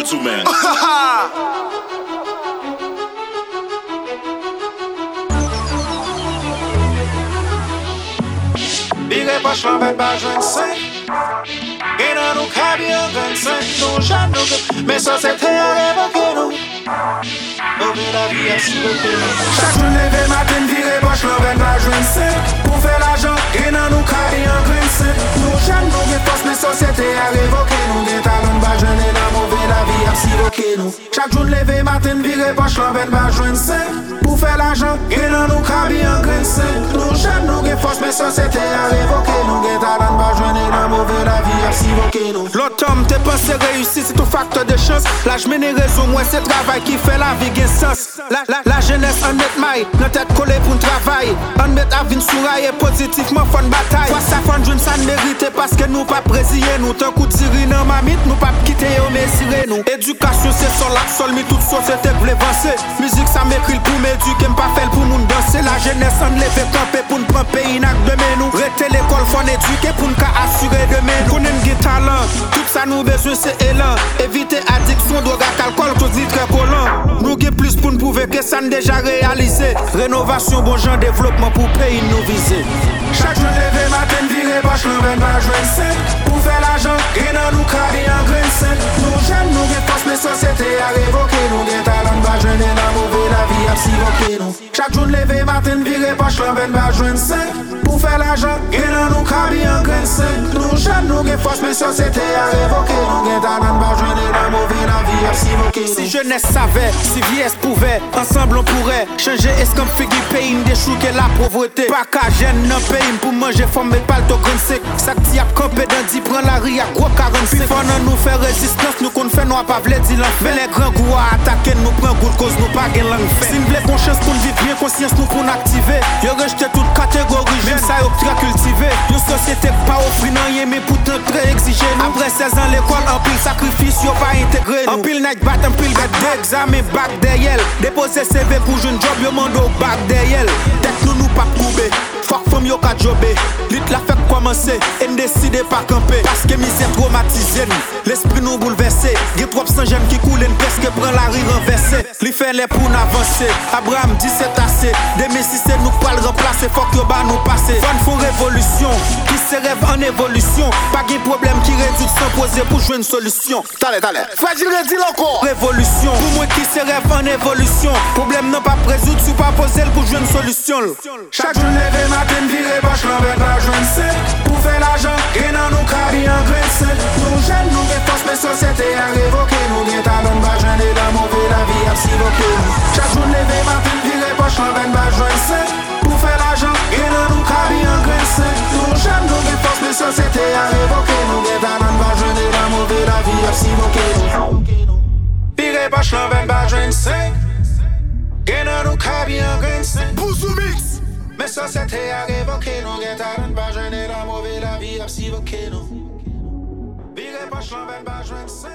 real two man. Bire poch lan vet ba jwen sen E nan nou kabi an gen sen Nou jan nou gen Men sa se te a revoke nou. Nou ve la vi a si pepe nou Chak nou leve maten Bire poch lan vet ba jwen sen Pou fe la jan E nan nou kabi an ou Chak joun leve maten vire poch lan ven ba jwen sen Pou fe la jan, gen nan nou kabi an gren sen Nou jen nou gen fos men sosete a revoke Nou gen talan ba jwen e nan mouve la vi ap si voke homme, t'es pensé réussir, c'est tout facteur de chance. Là, je mène réseau, moi, c'est travail qui fait la vie gain sens. La, jeunesse en met maille, notre tête collée pour un travail. On met à vie souraille positivement, fun bataille. Fois ça, fun jeune, ça mérite parce que nous pas présiller nous. Tant coup de tirer dans ma mythe, nous pas quitter au messirer nous. Éducation, c'est sol, la sol, mais toute société voulait avancer. Musique, ça m'écrit pour m'éduquer, pas fait pour nous danser. La jeunesse en lever camper pour nous prendre pays, n'a demain nous. Rester l'école, faut éduquer pour nous assurer demain nous. kolan Tout sa nou bezwen se elan Evite adiksyon, droga, kalkol, tout di tre kolan Nou gen plis pou n'pouve ke san deja realize Renovasyon, bon jan, devlopman pou peyi nou vize Chak joun leve maten vire, boch lwen ven ba jwen se Pou fe la jan, gen sivoqué nous Chaque jour levé matin viré poche l'envers ma joie sen Pour faire l'argent, et dans nous carré en grain sen jeunes, nous gain force, mais société a la mauvaise la vie a sivoqué Si jeunesse savait, si pouvait, ensemble on pourrait changer est-ce qu'on fait du pays, déchouquer la pauvreté? Pas qu'à gêne non pays pour manger, faut mettre pas le grain sec. Ça qui a campé dans 10 prend la rue à gros 45. Faut nous faire résistance, nous qu'on fait nous pas vle dire l'enfer. Les grands goûts à attaquer, nous prend goût cause nous pa gen lang fè Si mble kon chans pou l'viv, bien konsyans nou kon aktive Yo rejte tout kategori, jen sa yo ptra kultive Yo 16 ans l'école, en pile sacrifice, yo pas intégré. En pile night bat, en pile bête d'examen, bac derrière. Déposer CV pour jeune job, yo mando bac derrière. Tête nous nous pas couper. Fuck femme yo ka jobé. Lit la fait commencer. Et décider pas camper. Parce que misère traumatisé nous. L'esprit nous bouleversé. Gè trop qui coulent une peste que prend la rue renversée. Li fait les pour n'avancer. Abraham dit c'est assez. Demain si c'est nous pas le remplacer Fuck yo ba nous passer. Fan font révolution. Qui se rêve en évolution. Pas de problème qui réduit sans poser pour jouer une solution. Tale, tale. Fragile redis encore. Révolution. Pour moi qui se rêve en évolution. Problème non pas résoudre Si pas poser pour jouer une solution. Chaque jour levé matin viré poche l'envers la sen Pour faire l'argent, et dans nous carré en grain sen Nous jeunes, nous Mais ça c'était à révoquer, non, get talent, pas jeune et la la vie a si nous. Virez pas chlan, ben, pas jeune, 5.